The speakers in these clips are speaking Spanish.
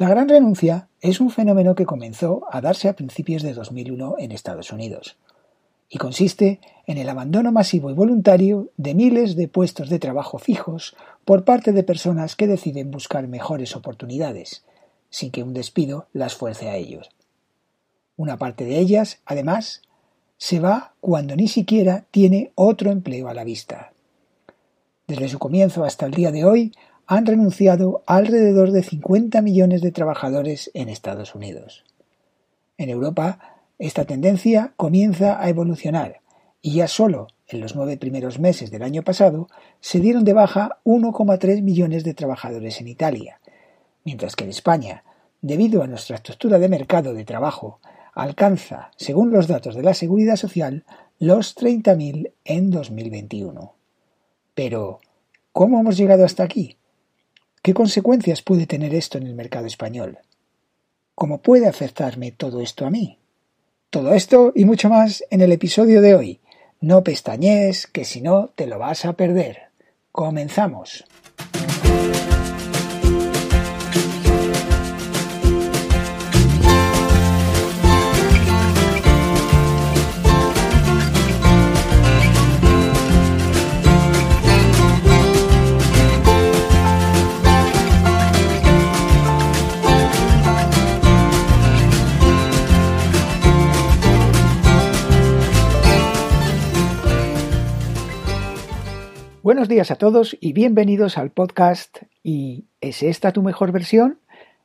La gran renuncia es un fenómeno que comenzó a darse a principios de 2001 en Estados Unidos y consiste en el abandono masivo y voluntario de miles de puestos de trabajo fijos por parte de personas que deciden buscar mejores oportunidades, sin que un despido las fuerce a ellos. Una parte de ellas, además, se va cuando ni siquiera tiene otro empleo a la vista. Desde su comienzo hasta el día de hoy han renunciado alrededor de 50 millones de trabajadores en Estados Unidos. En Europa, esta tendencia comienza a evolucionar y ya solo en los nueve primeros meses del año pasado se dieron de baja 1,3 millones de trabajadores en Italia, mientras que en España, debido a nuestra estructura de mercado de trabajo, alcanza, según los datos de la Seguridad Social, los 30.000 en 2021. Pero, ¿cómo hemos llegado hasta aquí? ¿Qué consecuencias puede tener esto en el mercado español? ¿Cómo puede afectarme todo esto a mí? Todo esto y mucho más en el episodio de hoy. No pestañees, que si no te lo vas a perder. Comenzamos. Buenos días a todos y bienvenidos al podcast ¿Y es esta tu mejor versión?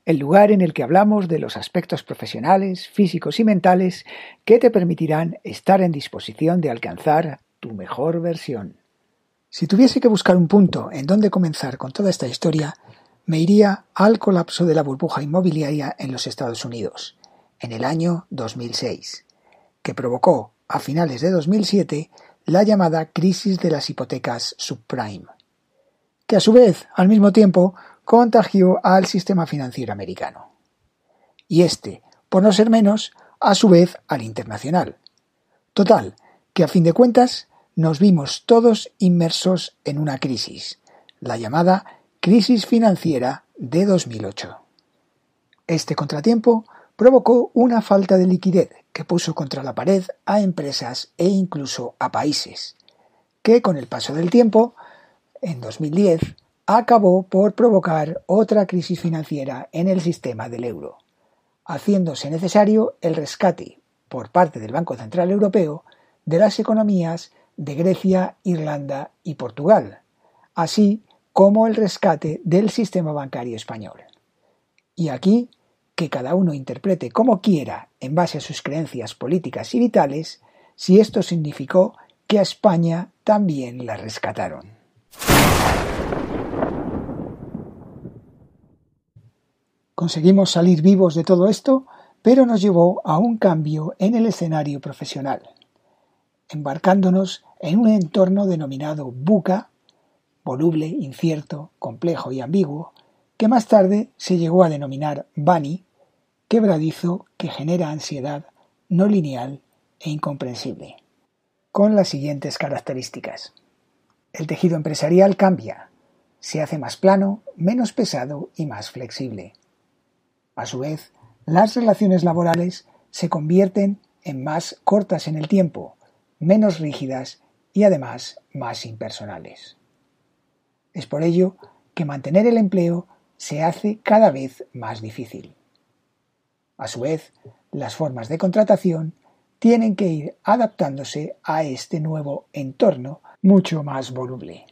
El lugar en el que hablamos de los aspectos profesionales, físicos y mentales que te permitirán estar en disposición de alcanzar tu mejor versión. Si tuviese que buscar un punto en donde comenzar con toda esta historia, me iría al colapso de la burbuja inmobiliaria en los Estados Unidos, en el año 2006, que provocó, a finales de 2007, la llamada crisis de las hipotecas subprime, que a su vez, al mismo tiempo, contagió al sistema financiero americano. Y este, por no ser menos, a su vez al internacional. Total, que a fin de cuentas nos vimos todos inmersos en una crisis, la llamada crisis financiera de 2008. Este contratiempo provocó una falta de liquidez que puso contra la pared a empresas e incluso a países, que con el paso del tiempo, en 2010, acabó por provocar otra crisis financiera en el sistema del euro, haciéndose necesario el rescate por parte del Banco Central Europeo de las economías de Grecia, Irlanda y Portugal, así como el rescate del sistema bancario español. Y aquí que cada uno interprete como quiera en base a sus creencias políticas y vitales, si esto significó que a España también la rescataron. Conseguimos salir vivos de todo esto, pero nos llevó a un cambio en el escenario profesional, embarcándonos en un entorno denominado buca, voluble, incierto, complejo y ambiguo, que más tarde se llegó a denominar Bani, quebradizo que genera ansiedad no lineal e incomprensible, con las siguientes características. El tejido empresarial cambia, se hace más plano, menos pesado y más flexible. A su vez, las relaciones laborales se convierten en más cortas en el tiempo, menos rígidas y además más impersonales. Es por ello que mantener el empleo se hace cada vez más difícil. A su vez, las formas de contratación tienen que ir adaptándose a este nuevo entorno mucho más voluble.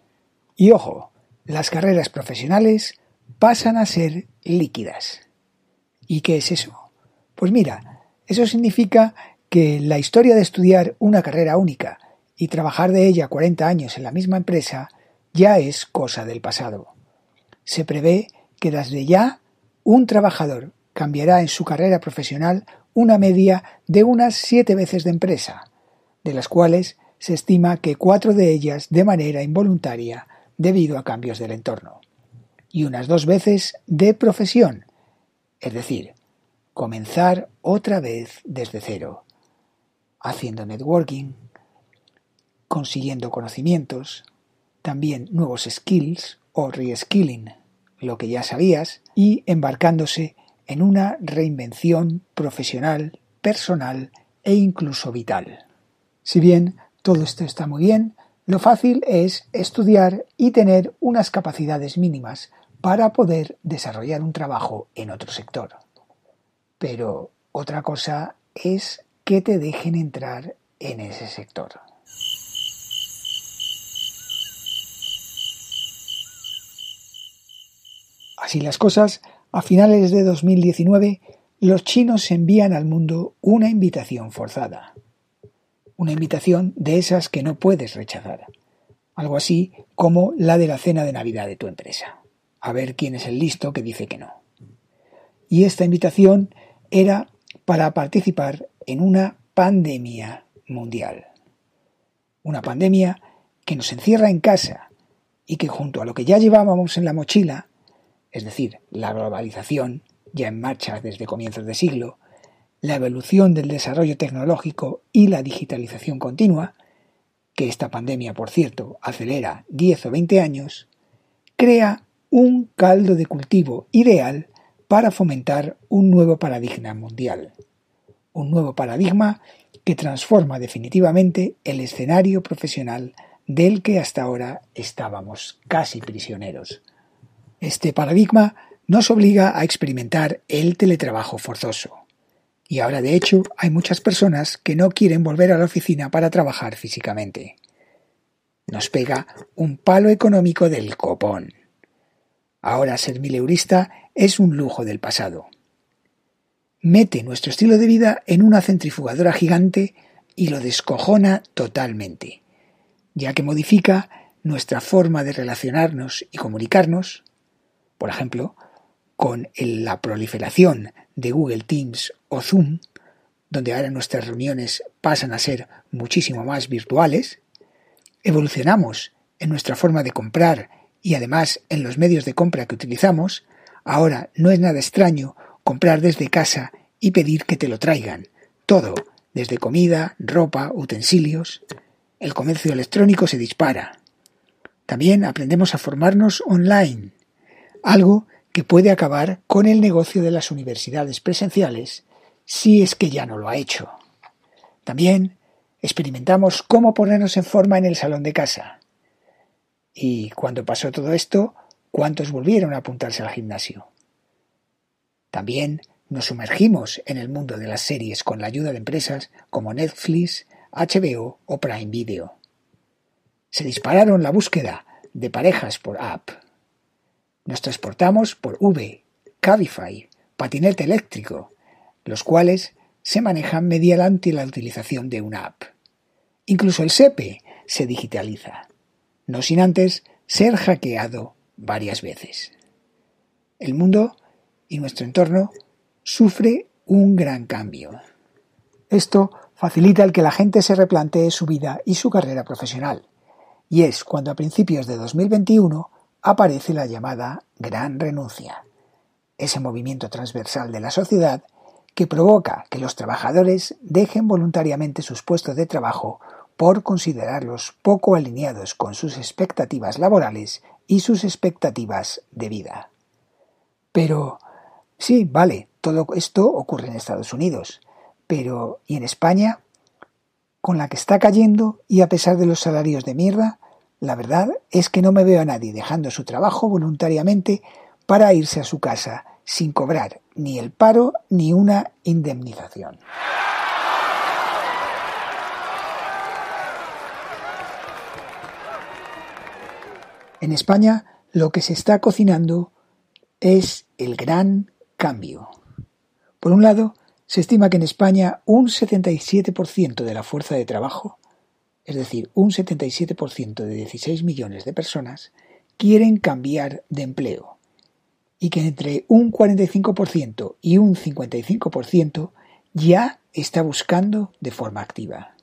Y ojo, las carreras profesionales pasan a ser líquidas. ¿Y qué es eso? Pues mira, eso significa que la historia de estudiar una carrera única y trabajar de ella 40 años en la misma empresa ya es cosa del pasado. Se prevé que desde ya un trabajador cambiará en su carrera profesional una media de unas siete veces de empresa, de las cuales se estima que cuatro de ellas de manera involuntaria debido a cambios del entorno, y unas dos veces de profesión, es decir, comenzar otra vez desde cero, haciendo networking, consiguiendo conocimientos, también nuevos skills o reskilling, lo que ya sabías, y embarcándose en una reinvención profesional, personal e incluso vital. Si bien todo esto está muy bien, lo fácil es estudiar y tener unas capacidades mínimas para poder desarrollar un trabajo en otro sector. Pero otra cosa es que te dejen entrar en ese sector. Así las cosas, a finales de 2019, los chinos envían al mundo una invitación forzada. Una invitación de esas que no puedes rechazar. Algo así como la de la cena de Navidad de tu empresa. A ver quién es el listo que dice que no. Y esta invitación era para participar en una pandemia mundial. Una pandemia que nos encierra en casa y que junto a lo que ya llevábamos en la mochila es decir, la globalización, ya en marcha desde comienzos de siglo, la evolución del desarrollo tecnológico y la digitalización continua, que esta pandemia, por cierto, acelera 10 o 20 años, crea un caldo de cultivo ideal para fomentar un nuevo paradigma mundial. Un nuevo paradigma que transforma definitivamente el escenario profesional del que hasta ahora estábamos casi prisioneros. Este paradigma nos obliga a experimentar el teletrabajo forzoso. Y ahora, de hecho, hay muchas personas que no quieren volver a la oficina para trabajar físicamente. Nos pega un palo económico del copón. Ahora ser mileurista es un lujo del pasado. Mete nuestro estilo de vida en una centrifugadora gigante y lo descojona totalmente, ya que modifica nuestra forma de relacionarnos y comunicarnos, por ejemplo, con la proliferación de Google Teams o Zoom, donde ahora nuestras reuniones pasan a ser muchísimo más virtuales, evolucionamos en nuestra forma de comprar y además en los medios de compra que utilizamos, ahora no es nada extraño comprar desde casa y pedir que te lo traigan. Todo, desde comida, ropa, utensilios. El comercio electrónico se dispara. También aprendemos a formarnos online algo que puede acabar con el negocio de las universidades presenciales si es que ya no lo ha hecho. También experimentamos cómo ponernos en forma en el salón de casa. Y cuando pasó todo esto, ¿cuántos volvieron a apuntarse al gimnasio? También nos sumergimos en el mundo de las series con la ayuda de empresas como Netflix, HBO o Prime Video. Se dispararon la búsqueda de parejas por app nos transportamos por V, Cabify, patinete eléctrico, los cuales se manejan mediante la utilización de una app. Incluso el SEPE se digitaliza, no sin antes ser hackeado varias veces. El mundo y nuestro entorno sufre un gran cambio. Esto facilita el que la gente se replantee su vida y su carrera profesional, y es cuando a principios de 2021 aparece la llamada Gran Renuncia, ese movimiento transversal de la sociedad que provoca que los trabajadores dejen voluntariamente sus puestos de trabajo por considerarlos poco alineados con sus expectativas laborales y sus expectativas de vida. Pero, sí, vale, todo esto ocurre en Estados Unidos, pero ¿y en España? Con la que está cayendo y a pesar de los salarios de mierda, la verdad es que no me veo a nadie dejando su trabajo voluntariamente para irse a su casa sin cobrar ni el paro ni una indemnización. En España lo que se está cocinando es el gran cambio. Por un lado, se estima que en España un 77% de la fuerza de trabajo es decir, un 77% de 16 millones de personas, quieren cambiar de empleo y que entre un 45% y un 55% ya está buscando de forma activa.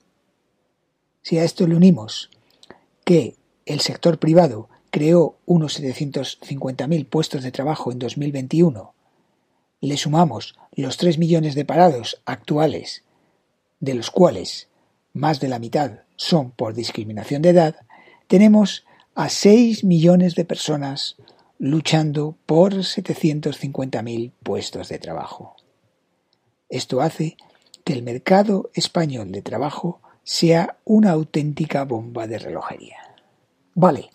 Si a esto le unimos que el sector privado creó unos 750.000 puestos de trabajo en 2021, le sumamos los 3 millones de parados actuales, de los cuales más de la mitad son por discriminación de edad, tenemos a 6 millones de personas luchando por 750.000 puestos de trabajo. Esto hace que el mercado español de trabajo sea una auténtica bomba de relojería. Vale,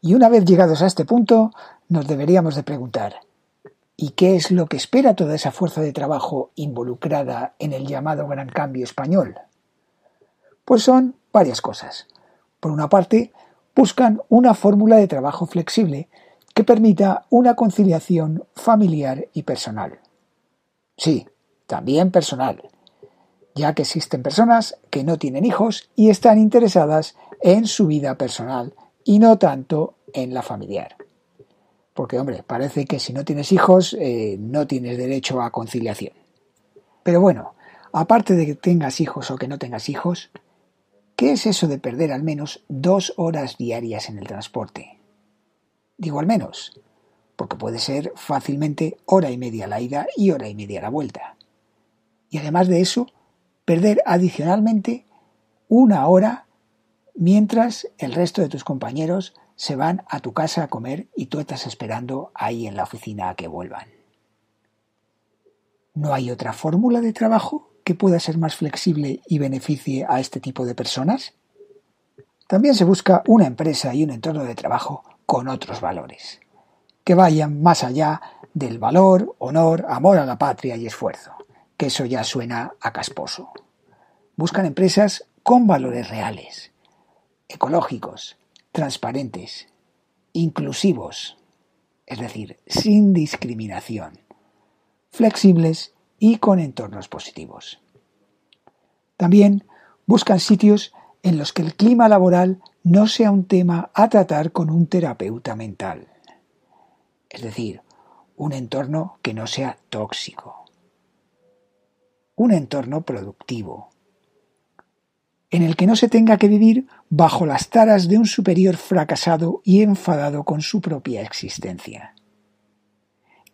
y una vez llegados a este punto, nos deberíamos de preguntar, ¿y qué es lo que espera toda esa fuerza de trabajo involucrada en el llamado gran cambio español? Pues son varias cosas. Por una parte, buscan una fórmula de trabajo flexible que permita una conciliación familiar y personal. Sí, también personal, ya que existen personas que no tienen hijos y están interesadas en su vida personal y no tanto en la familiar. Porque, hombre, parece que si no tienes hijos eh, no tienes derecho a conciliación. Pero bueno, aparte de que tengas hijos o que no tengas hijos, ¿qué es eso de perder al menos dos horas diarias en el transporte? Digo al menos, porque puede ser fácilmente hora y media la ida y hora y media la vuelta. Y además de eso, perder adicionalmente una hora mientras el resto de tus compañeros se van a tu casa a comer y tú estás esperando ahí en la oficina a que vuelvan. ¿No hay otra fórmula de trabajo que pueda ser más flexible y beneficie a este tipo de personas? También se busca una empresa y un entorno de trabajo con otros valores, que vayan más allá del valor, honor, amor a la patria y esfuerzo, que eso ya suena a casposo. Buscan empresas con valores reales, ecológicos, transparentes, inclusivos, es decir, sin discriminación, flexibles y con entornos positivos. También buscan sitios en los que el clima laboral no sea un tema a tratar con un terapeuta mental, es decir, un entorno que no sea tóxico, un entorno productivo, en el que no se tenga que vivir bajo las taras de un superior fracasado y enfadado con su propia existencia.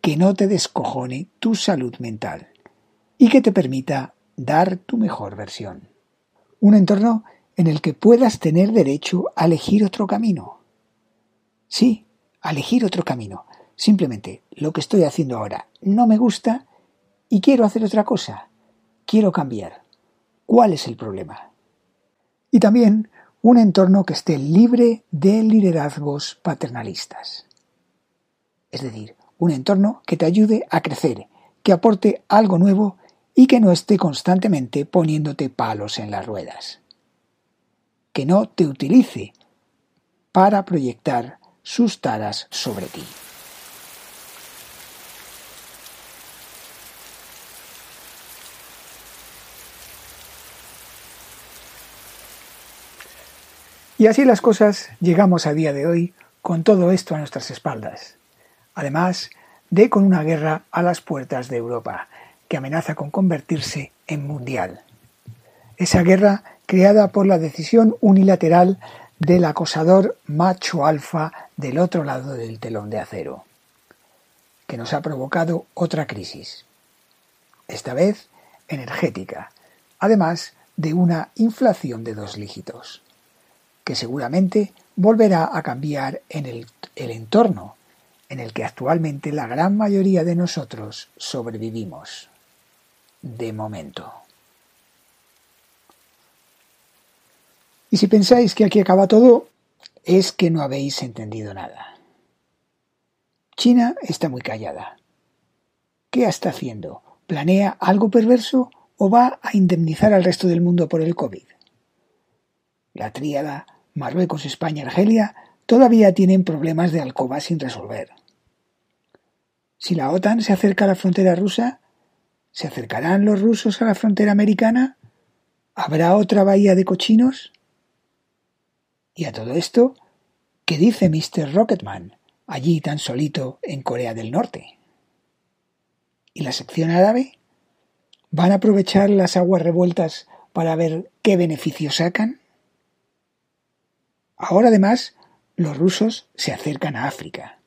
Que no te descojone tu salud mental y que te permita dar tu mejor versión. Un entorno en el que puedas tener derecho a elegir otro camino. Sí, a elegir otro camino. Simplemente lo que estoy haciendo ahora no me gusta y quiero hacer otra cosa. Quiero cambiar. ¿Cuál es el problema? y también un entorno que esté libre de liderazgos paternalistas. Es decir, un entorno que te ayude a crecer, que aporte algo nuevo y que no esté constantemente poniéndote palos en las ruedas. Que no te utilice para proyectar sus taras sobre ti. Y así las cosas llegamos a día de hoy con todo esto a nuestras espaldas. Además de con una guerra a las puertas de Europa, amenaza con convertirse en mundial. Esa guerra creada por la decisión unilateral del acosador macho alfa del otro lado del telón de acero, que nos ha provocado otra crisis, esta vez energética, además de una inflación de dos dígitos que seguramente volverá a cambiar en el entorno en el que actualmente la gran mayoría de nosotros sobrevivimos. De momento. Y si pensáis que aquí acaba todo, es que no habéis entendido nada. China está muy callada. ¿Qué está haciendo? ¿Planea algo perverso o va a indemnizar al resto del mundo por el COVID? La tríada Marruecos, España, Argelia todavía tienen problemas de alcoba sin resolver. Si la OTAN se acerca a la frontera rusa, ¿se acercarán los rusos a la frontera americana? ¿Habrá otra bahía de cochinos? Y a todo esto, ¿qué dice Mr. Rocketman allí tan solito en Corea del Norte? ¿Y la sección árabe? ¿Van a aprovechar las aguas revueltas para ver qué beneficios sacan? Ahora además los rusos se acercan a África.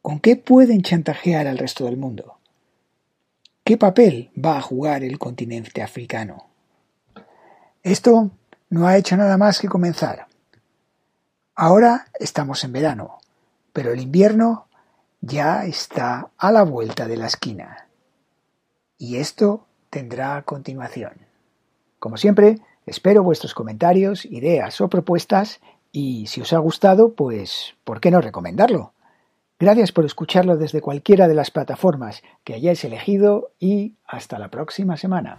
¿Con qué pueden chantajear al resto del mundo? ¿Qué papel va a jugar el continente africano? Esto no ha hecho nada más que comenzar. Ahora estamos en verano, pero el invierno ya está a la vuelta de la esquina. Y esto tendrá continuación. Como siempre, espero vuestros comentarios, ideas o propuestas y si os ha gustado, pues, ¿por qué no recomendarlo? Gracias por escucharlo desde cualquiera de las plataformas que hayáis elegido y hasta la próxima semana.